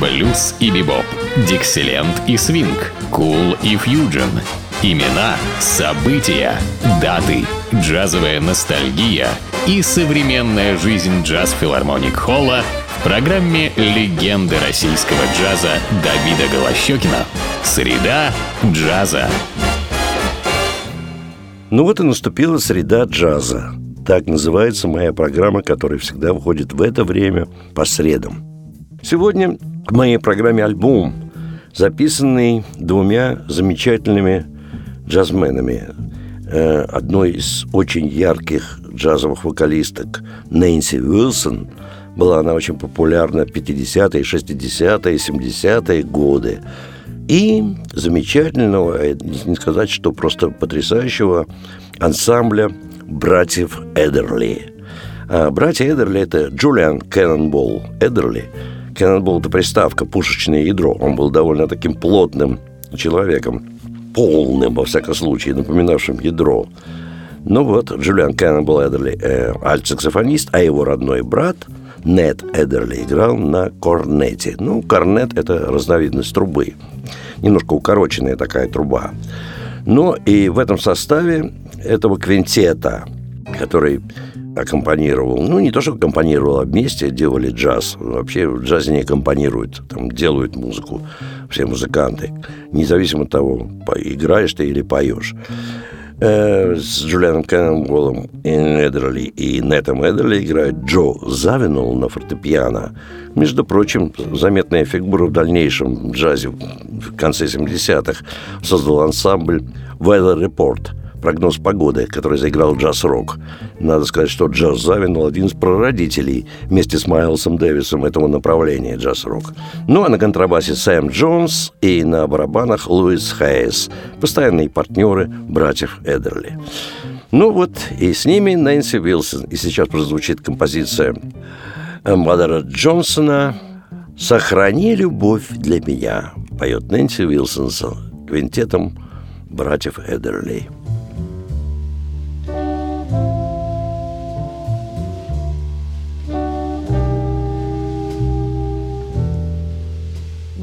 блюз и бибоп, дикселент и свинг, кул и фьюджен. Имена, события, даты, джазовая ностальгия и современная жизнь джаз-филармоник Холла в программе «Легенды российского джаза» Давида Голощекина. Среда джаза. Ну вот и наступила среда джаза. Так называется моя программа, которая всегда выходит в это время по средам. Сегодня в моей программе альбом, записанный двумя замечательными джазменами. Э, одной из очень ярких джазовых вокалисток Нэнси Уилсон. Была она очень популярна в 50-е, 60-е, 70-е годы. И замечательного, э, не сказать, что просто потрясающего ансамбля братьев Эдерли. А братья Эдерли – это Джулиан Кеннонбол Эдерли. Кеннонбол – это приставка, пушечное ядро. Он был довольно таким плотным человеком, полным, во всяком случае, напоминавшим ядро. Ну вот, Джулиан Кеннонбол Эдерли э, – альт-саксофонист, а его родной брат Нет Эдерли играл на корнете. Ну, корнет – это разновидность трубы. Немножко укороченная такая труба. Но и в этом составе этого квинтета, который аккомпанировал, ну, не то, что аккомпанировал, а вместе делали джаз. Вообще в джазе не аккомпанируют, там делают музыку все музыканты, независимо от того, играешь ты или поешь. Э, с Джулианом Кеннонголом и Эдерли и Нетом Эдерли играет Джо Завинул на фортепиано. Между прочим, заметная фигура в дальнейшем джазе в конце 70-х создал ансамбль Weather Report – прогноз погоды, который заиграл джаз-рок. Надо сказать, что джаз Завинул один из прародителей вместе с Майлсом Дэвисом этого направления джаз-рок. Ну а на контрабасе Сэм Джонс и на барабанах Луис Хайес, постоянные партнеры братьев Эдерли. Ну вот, и с ними Нэнси Вилсон. И сейчас прозвучит композиция Мадера Джонсона «Сохрани любовь для меня», поет Нэнси Вилсон с квинтетом братьев Эдерли.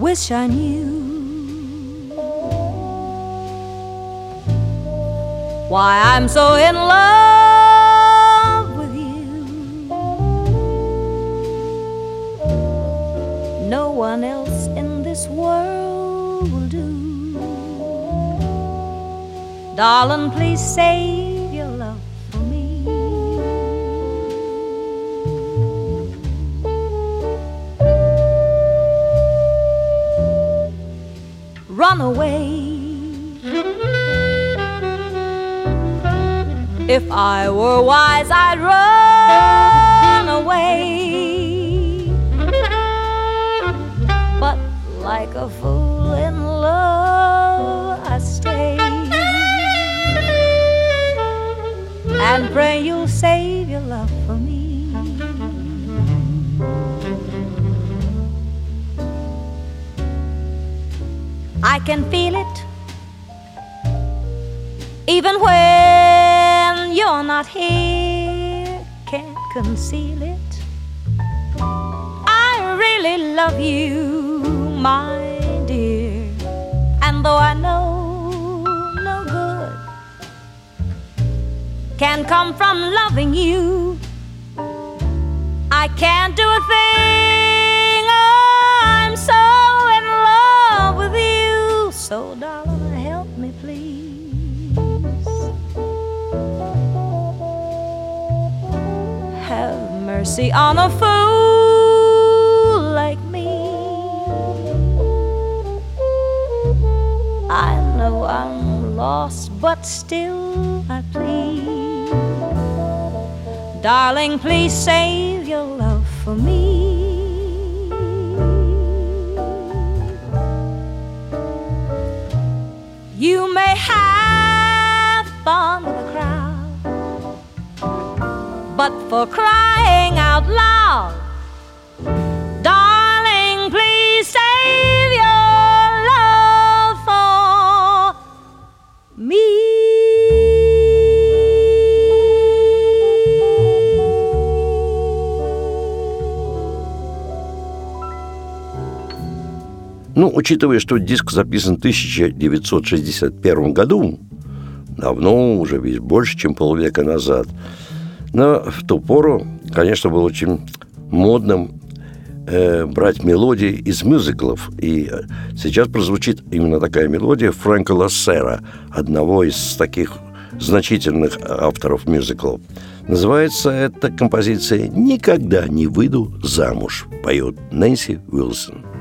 Wish I knew why I'm so in love with you. No one else in this world will do. Darling, please save Run away. If I were wise, I'd run can feel it even when you're not here. Can't conceal it. I really love you, my dear. And though I know no good can come from loving you, I can't do a thing. Mercy on a fool like me. I know I'm lost, but still I plead. Darling, please save your love for me. You may have fun for crying out loud, darling, please save your love for me. Ну, учитывая, что диск записан в 1961 году, давно, уже ведь больше, чем полвека назад, но в ту пору, конечно, было очень модным э, брать мелодии из мюзиклов. И э, сейчас прозвучит именно такая мелодия Фрэнка Лассера, одного из таких значительных авторов мюзиклов. Называется эта композиция «Никогда не выйду замуж», поет Нэнси Уилсон.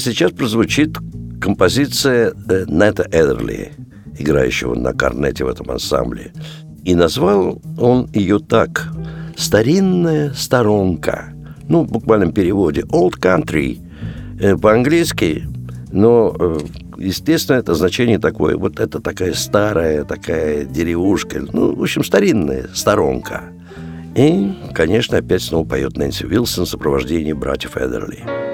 Сейчас прозвучит композиция э, Нета Эдерли, играющего на корнете в этом ансамбле. И назвал он ее так «Старинная сторонка». Ну, в буквальном переводе «Old Country» э, по-английски, но, э, естественно, это значение такое. Вот это такая старая, такая деревушка. Ну, в общем, старинная сторонка. И, конечно, опять снова поет Нэнси Уилсон в сопровождении братьев Эдерли.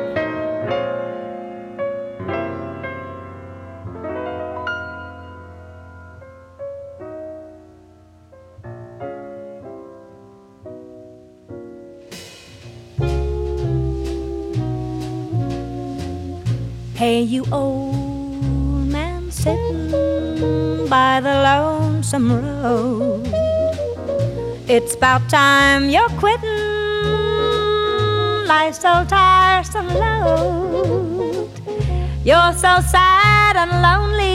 Lonesome road. It's about time you're quitting. Life's so tiresome load. You're so sad and lonely.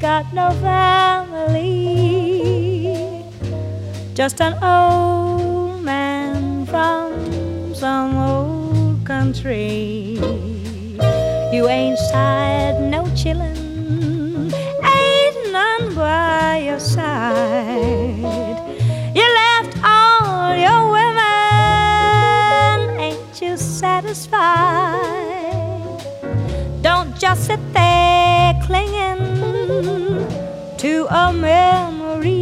Got no family. Just an old man from some old country. You ain't tired, no your side. You left all your women, ain't you satisfied? Don't just sit there clinging to a memory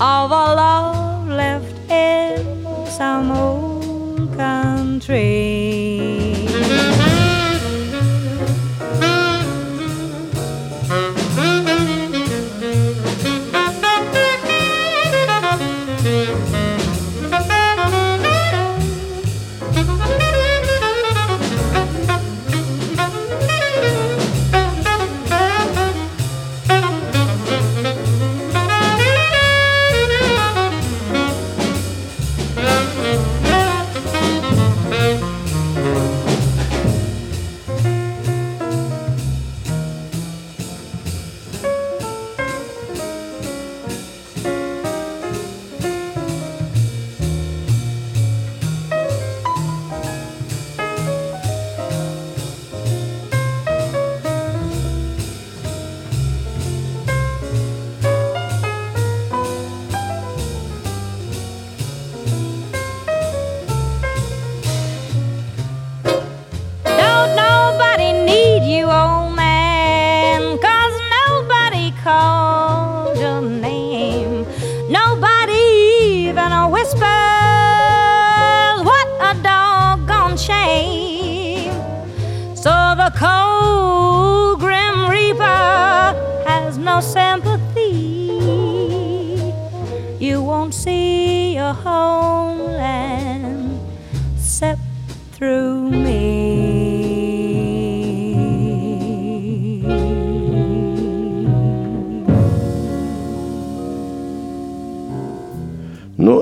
of a love left in some old country.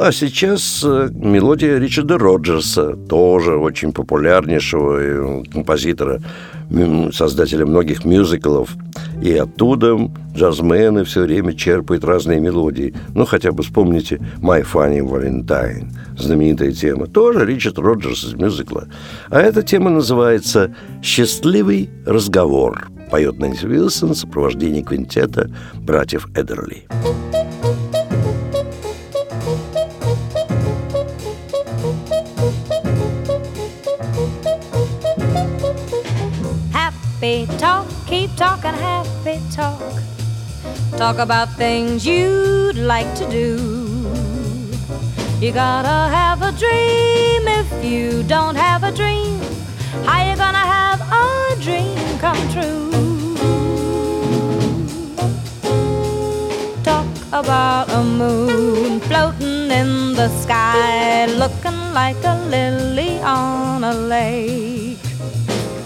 А сейчас э, мелодия Ричарда Роджерса, тоже очень популярнейшего э, композитора, создателя многих мюзиклов. И оттуда джазмены все время черпают разные мелодии. Ну, хотя бы вспомните «My Funny Valentine», знаменитая тема. Тоже Ричард Роджерс из мюзикла. А эта тема называется «Счастливый разговор». Поет Нэнси Уилсон в сопровождении квинтета братьев Эдерли. Happy talk, keep talking happy talk. Talk about things you'd like to do. You gotta have a dream if you don't have a dream. How you gonna have a dream come true? Talk about a moon floating in the sky, looking like a lily on a lake.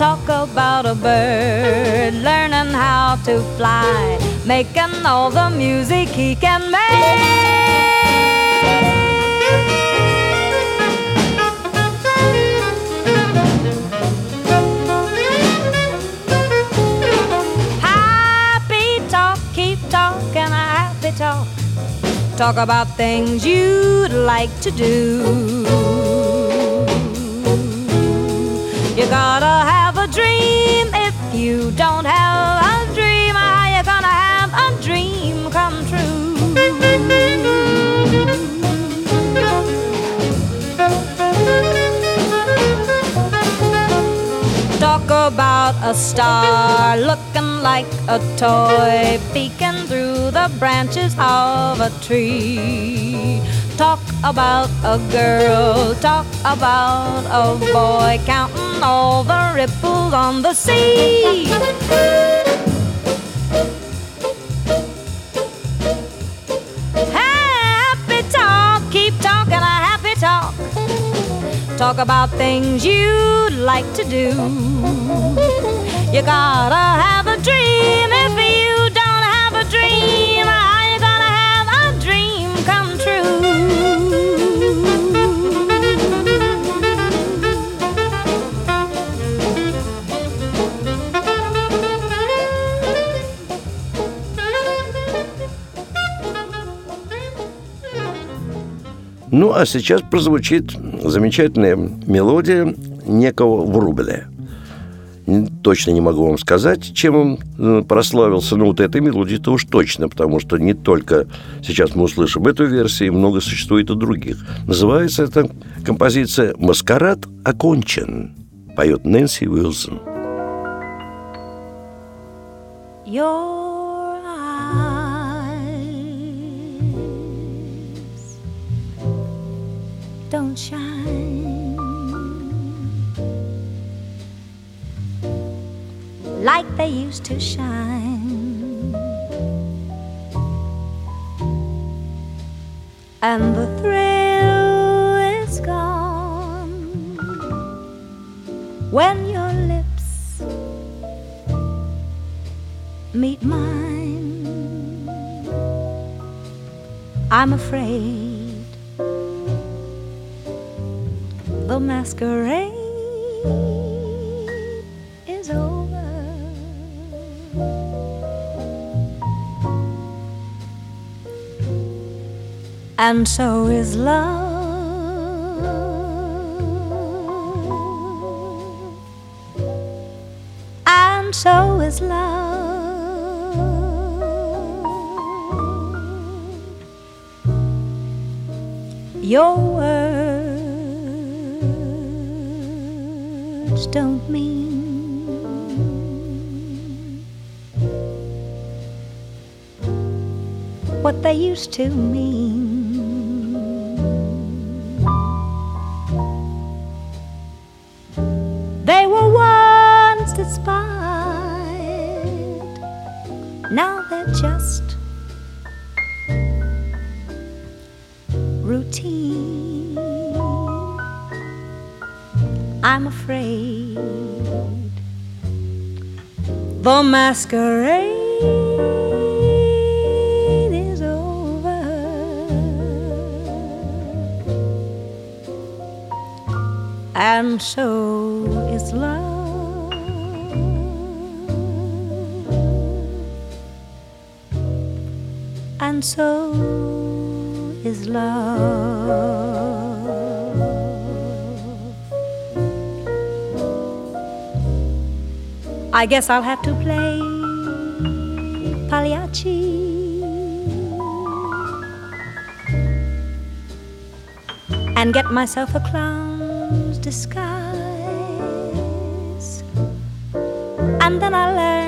Talk about a bird learning how to fly, making all the music he can make. Happy talk, keep talking happy talk. Talk about things you'd like to do. You gotta have a dream. If you don't have a dream, how you gonna have a dream come true? Talk about a star looking like a toy peeking through the branches of a tree. Talk about a girl, talk about a boy counting all the ripples on the sea. Happy talk, keep talking a happy talk. Talk about things you'd like to do. You gotta have a dream. If you Ну, а сейчас прозвучит замечательная мелодия некого Врубеля. Точно не могу вам сказать, чем он э, прославился, но вот этой мелодии-то уж точно, потому что не только сейчас мы услышим эту версию, много существует и других. Называется эта композиция «Маскарад окончен», поет Нэнси Уилсон. Your like they used to shine, and the thrill is gone when your lips meet mine. I'm afraid masquerade is over. And so is love. And so is love. Your don't mean what they used to mean. Masquerade is over, and so is love. And so is love. I guess I'll have to play Pagliacci and get myself a clown's disguise, and then I'll learn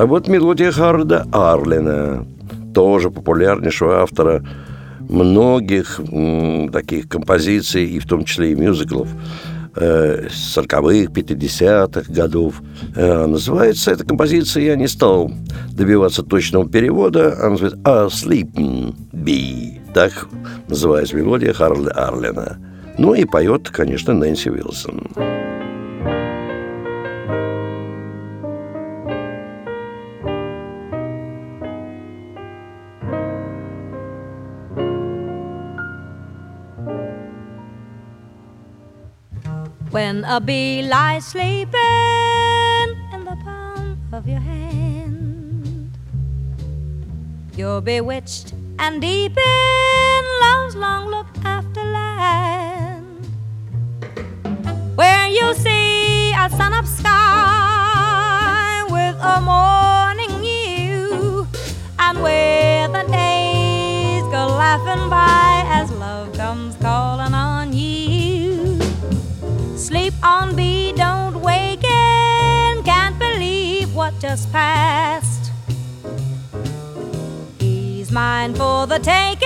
А вот мелодия Харда Арлина, тоже популярнейшего автора многих м, таких композиций, и в том числе и мюзиклов э, 40-х, 50-х годов. Э, называется эта композиция, я не стал добиваться точного перевода, она называется «A Sleeping Bee». Так называется мелодия Харда Арлина. Ну и поет, конечно, Нэнси Уилсон. A bee lies sleeping in the palm of your hand, you're bewitched and deep in love's long look after land, where you see a sun up sky with a morning dew, and where the days go laughing by on me, don't waken. Can't believe what just passed. He's mine for the taking.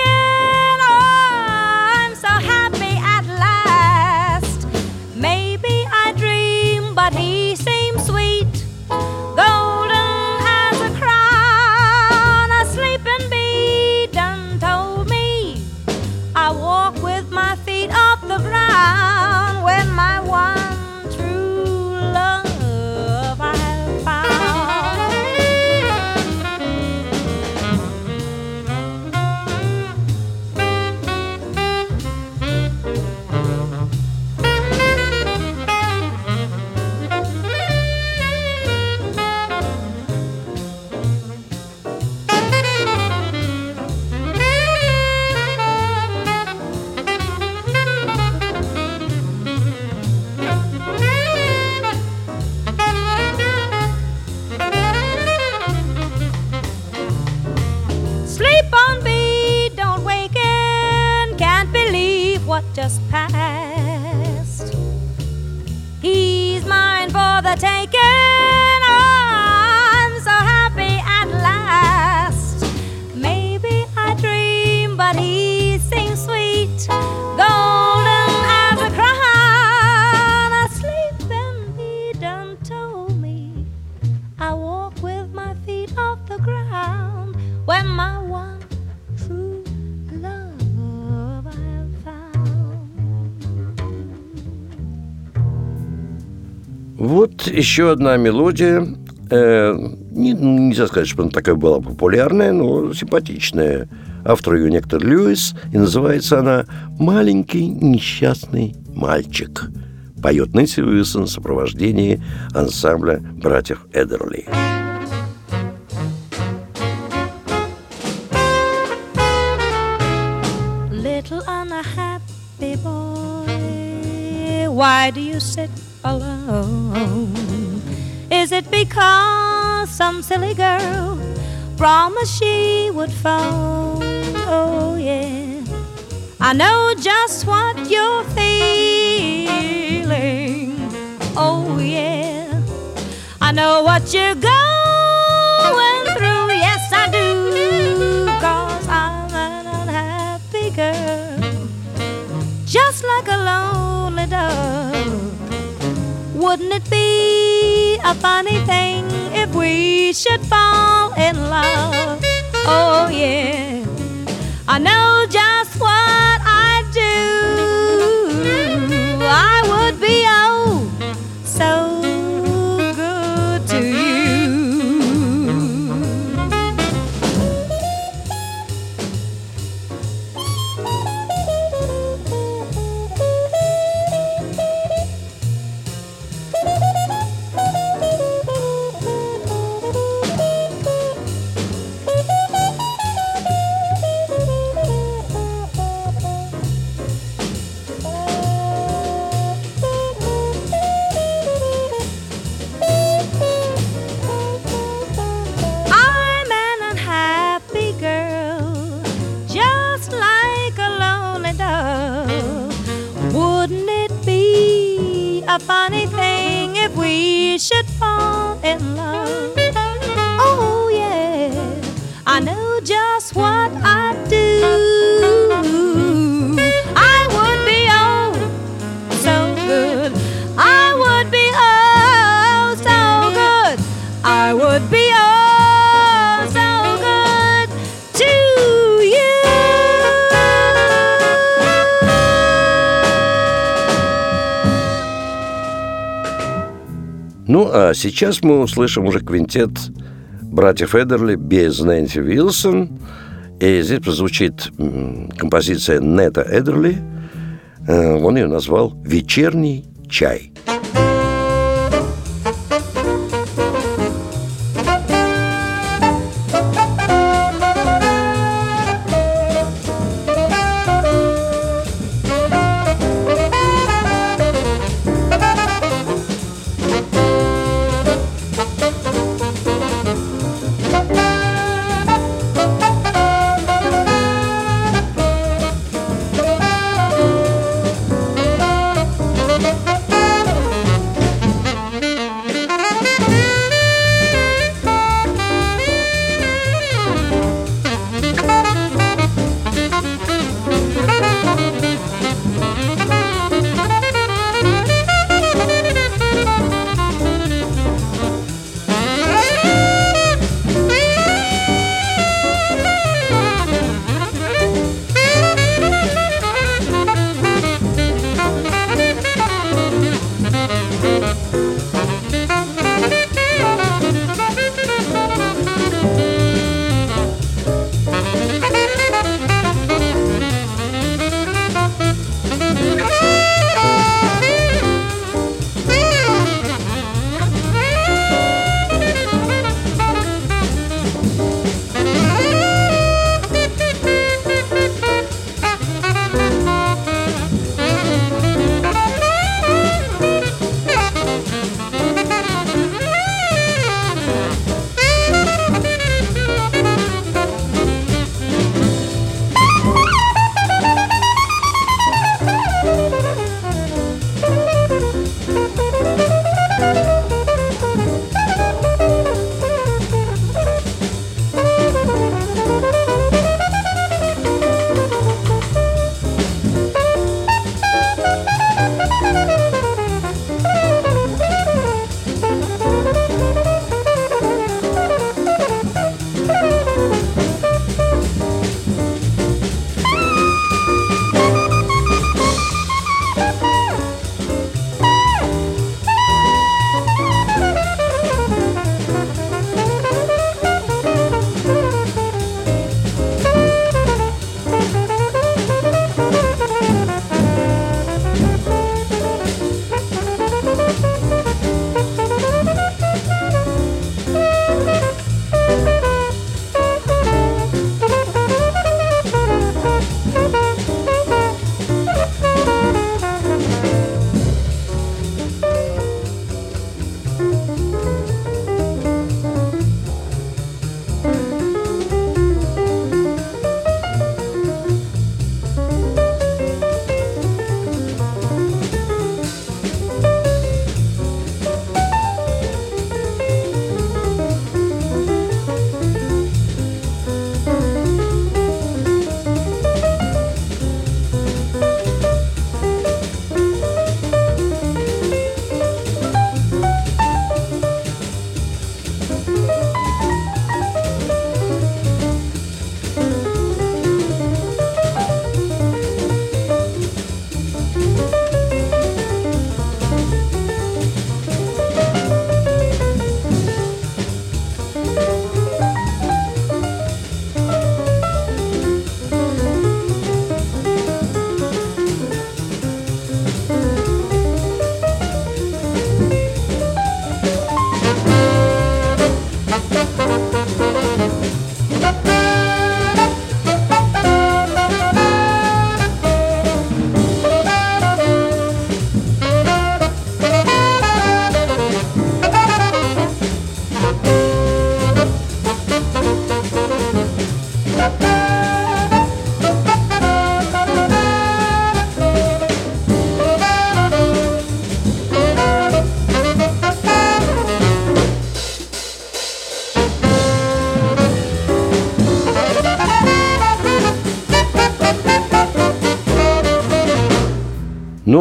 Вот еще одна мелодия. Э, не, нельзя сказать, что она такая была популярная, но симпатичная. Автор ее Нектор Льюис, и называется она «Маленький несчастный мальчик». Поет Нэнси Уилсон в сопровождении ансамбля братьев Эдерли. Why do you sit alone? Is it because some silly girl promised she would phone? Oh, yeah. I know just what you're feeling. Oh, yeah. I know what you're going through. Yes, I do. Cause I'm an unhappy girl. Just like a lonely dove. Wouldn't it be a funny thing if we should fall in love? Oh, yeah. I know just а сейчас мы услышим уже квинтет братьев Эдерли без Нэнси Вилсон. И здесь прозвучит композиция Нета Эдерли. Э, Он ее назвал «Вечерний чай».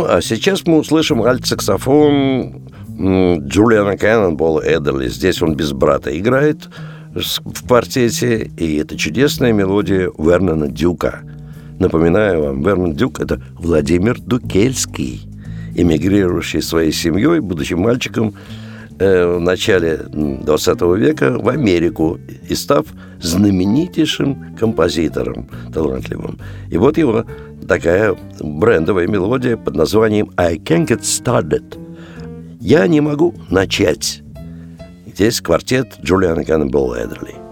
А сейчас мы услышим альт-саксофон Джулиана Кэннонбола Эдерли. Здесь он без брата играет в квартете, и это чудесная мелодия Вернона Дюка. Напоминаю вам, Вернон Дюк – это Владимир Дукельский, эмигрировавший своей семьей, будучи мальчиком, в начале 20 века в Америку и став знаменитейшим композитором талантливым. И вот его такая брендовая мелодия под названием «I can't get started». «Я не могу начать». Здесь квартет Джулиана Каннебол Эдерли.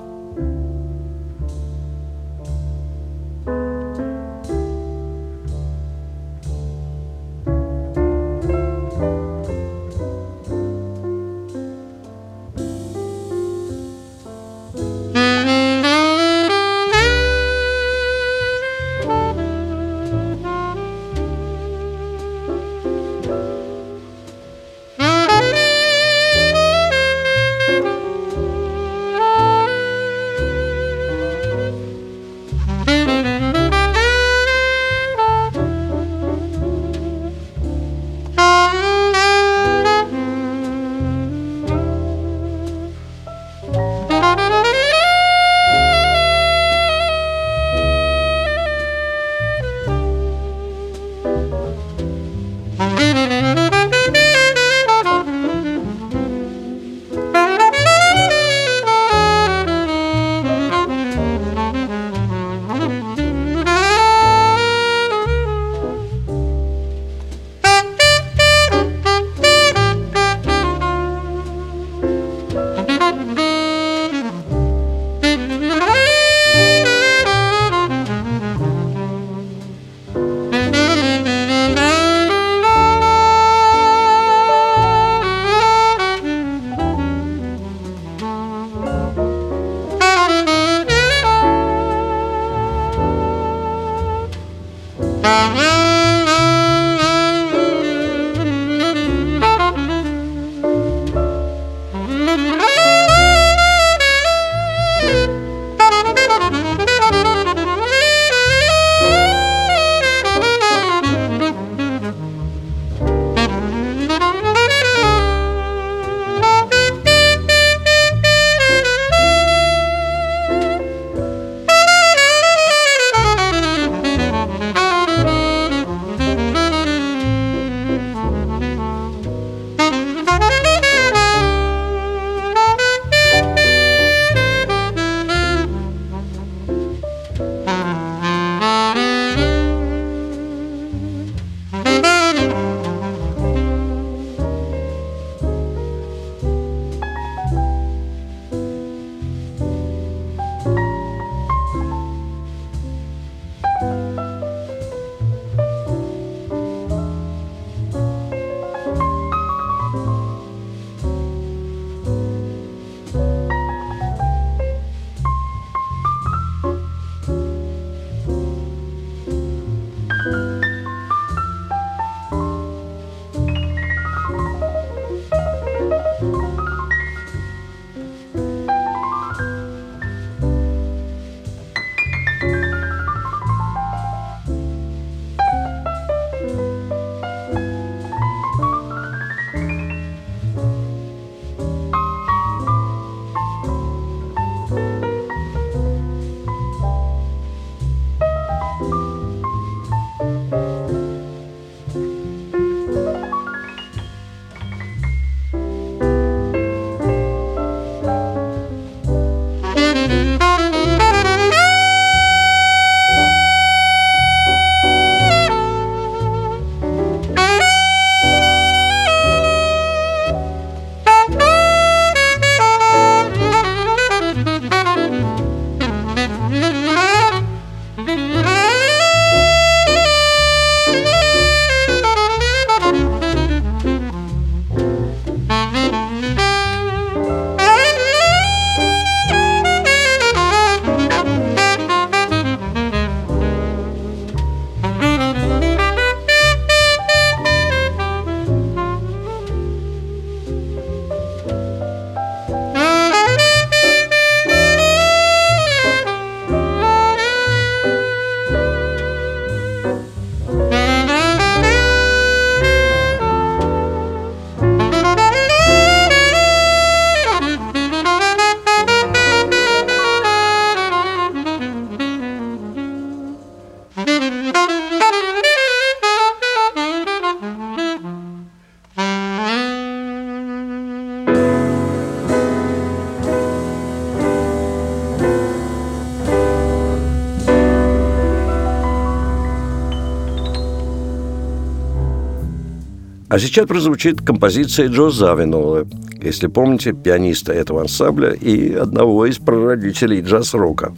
А сейчас прозвучит композиция Джо Завинола, если помните, пианиста этого ансамбля и одного из прародителей джаз-рока.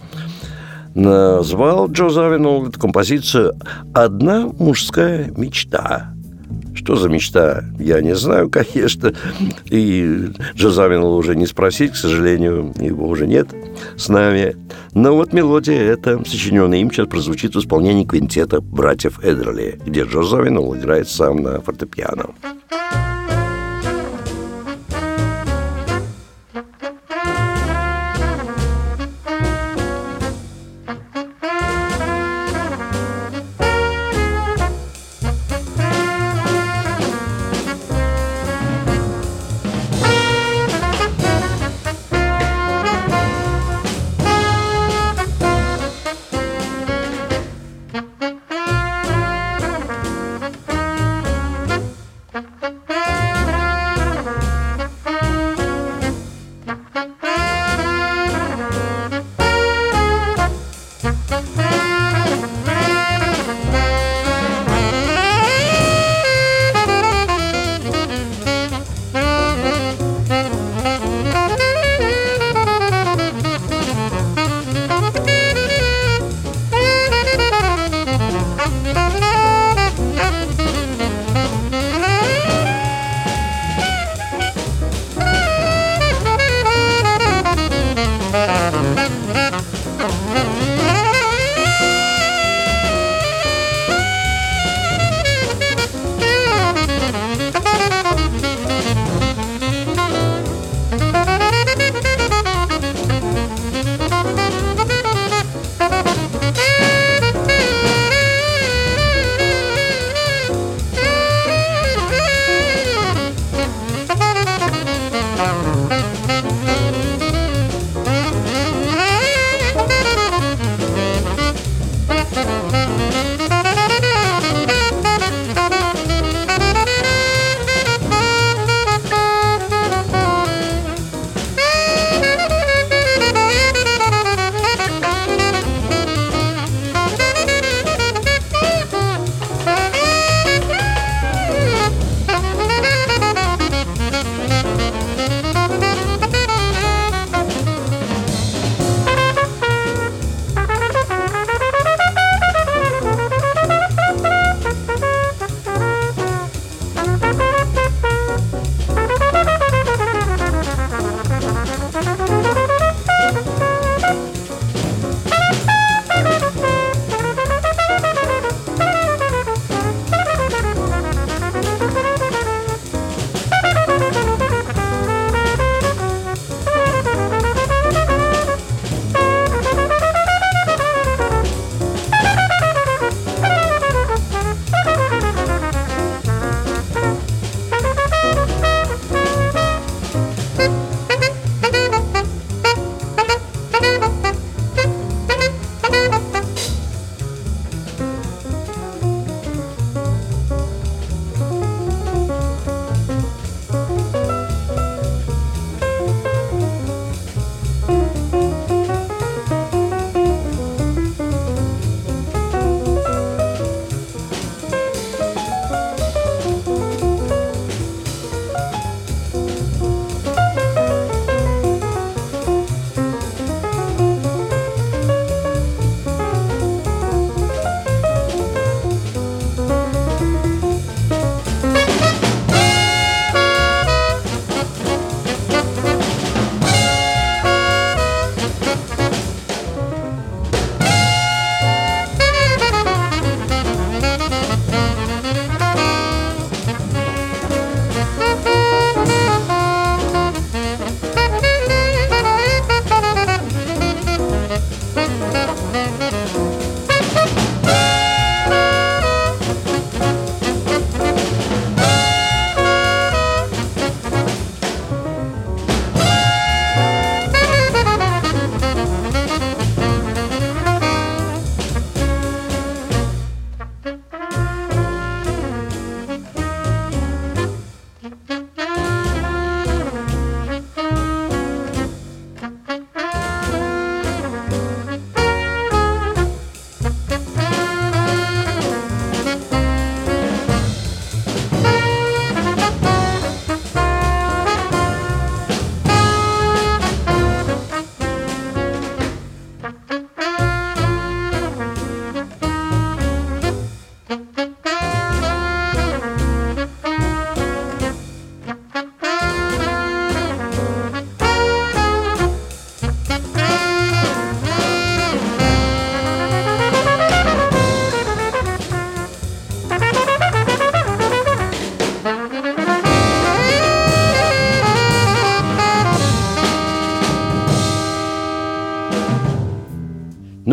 Назвал Джо Завинол эту композицию «Одна мужская мечта». Что за мечта, я не знаю, конечно. И Джо Завинол уже не спросить, к сожалению, его уже нет с нами. Но вот мелодия эта, сочиненная им, сейчас прозвучит в исполнении квинтета братьев Эдерли, где Джо Завинол играет сам на фортепиано.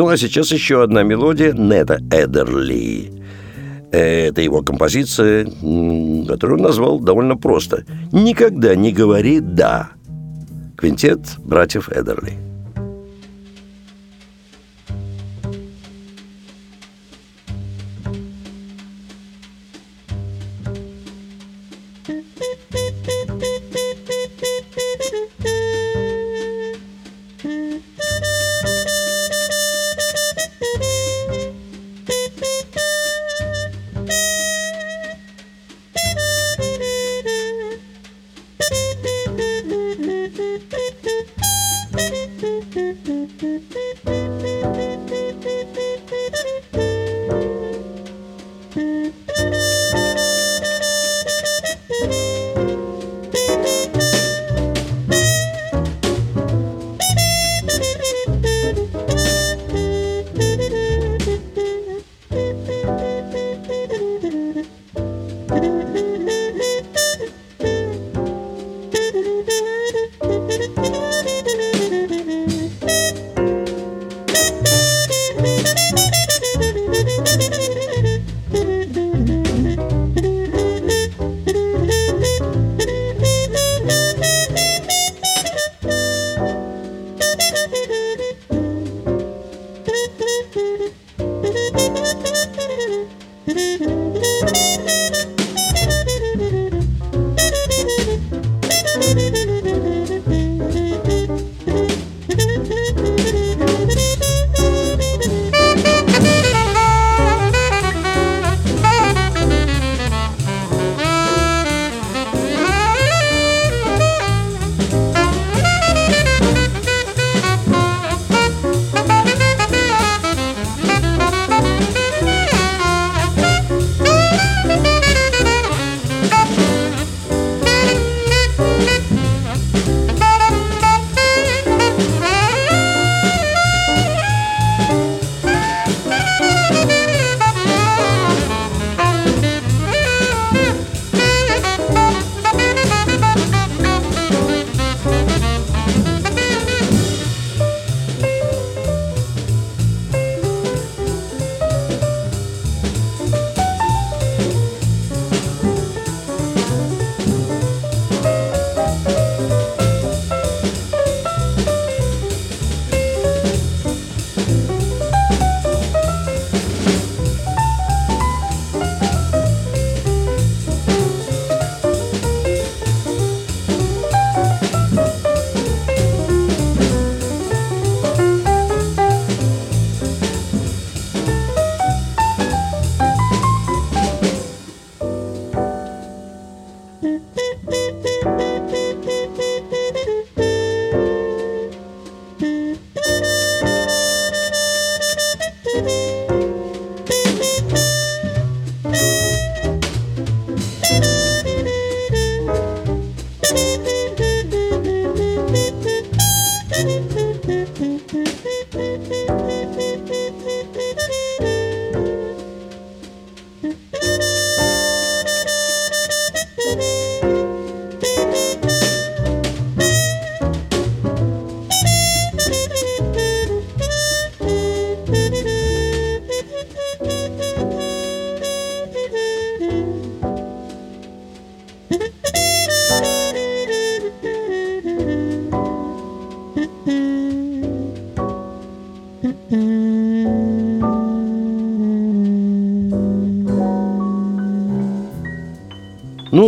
Ну, а сейчас еще одна мелодия Нета Эдерли. Это его композиция, которую он назвал довольно просто. «Никогда не говори «да». Квинтет братьев Эдерли.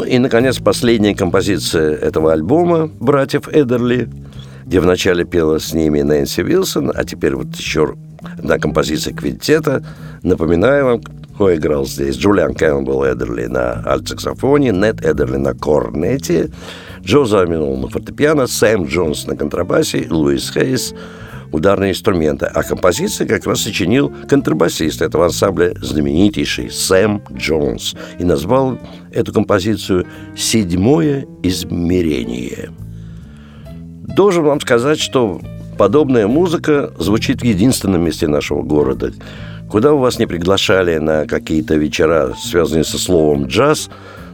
И, наконец, последняя композиция этого альбома «Братьев Эдерли», где вначале пела с ними Нэнси Вилсон, а теперь вот еще одна композиция квинтета. Напоминаю вам, кто играл здесь. Джулиан Кэннонболл Эдерли на альт-саксофоне, Нэт Эдерли на корнете, Джо Завинул на фортепиано, Сэм Джонс на контрабасе, Луис Хейс ударные инструменты. А композиции как раз сочинил контрабасист этого ансамбля, знаменитейший Сэм Джонс. И назвал эту композицию «Седьмое измерение». Должен вам сказать, что подобная музыка звучит в единственном месте нашего города. Куда у вас не приглашали на какие-то вечера, связанные со словом «джаз»,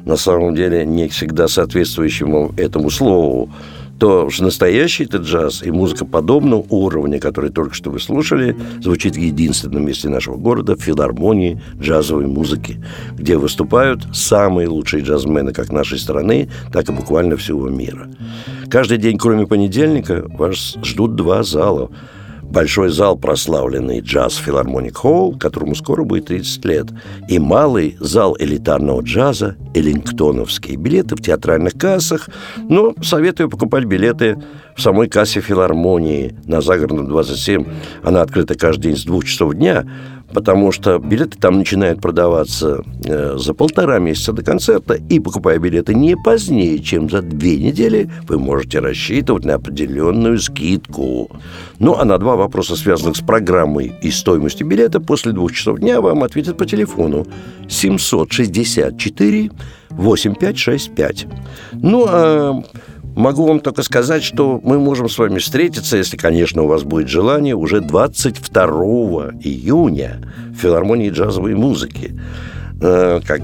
на самом деле не всегда соответствующему этому слову, то настоящий это джаз и музыка подобного уровня, который только что вы слушали, звучит в единственном месте нашего города в филармонии джазовой музыки, где выступают самые лучшие джазмены как нашей страны, так и буквально всего мира. Каждый день, кроме понедельника, вас ждут два зала – большой зал прославленный джаз Филармоник Холл, которому скоро будет 30 лет, и малый зал элитарного джаза Эллингтоновский. Билеты в театральных кассах, но советую покупать билеты в самой кассе филармонии на Загородном 27. Она открыта каждый день с двух часов дня, потому что билеты там начинают продаваться э, за полтора месяца до концерта, и покупая билеты не позднее, чем за две недели, вы можете рассчитывать на определенную скидку. Ну, а на два вопроса, связанных с программой и стоимостью билета, после двух часов дня вам ответят по телефону 764 8565. Ну, а Могу вам только сказать, что мы можем с вами встретиться, если, конечно, у вас будет желание, уже 22 июня в филармонии джазовой музыки э, как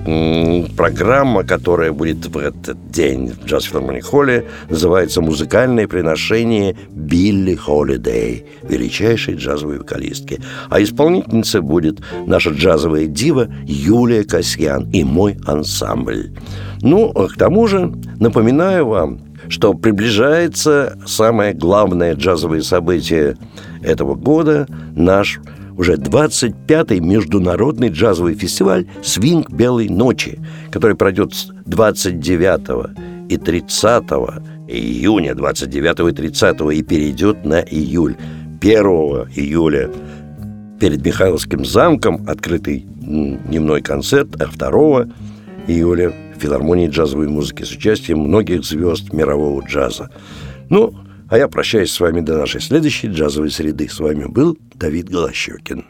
программа, которая будет в этот день в Джаз Филармоник Холле, называется «Музыкальное приношение Билли Холидей», величайшей джазовой вокалистки. А исполнительницей будет наша джазовая дива Юлия Касьян и мой ансамбль. Ну, а к тому же напоминаю вам, что приближается самое главное джазовое событие этого года, наш уже 25-й международный джазовый фестиваль «Свинг Белой ночи», который пройдет с 29 и 30 июня, 29 и 30 и перейдет на июль. 1 июля перед Михайловским замком открытый дневной концерт, а 2 июля филармонии джазовой музыки с участием многих звезд мирового джаза. Ну, а я прощаюсь с вами до нашей следующей джазовой среды. С вами был Давид Голощекин.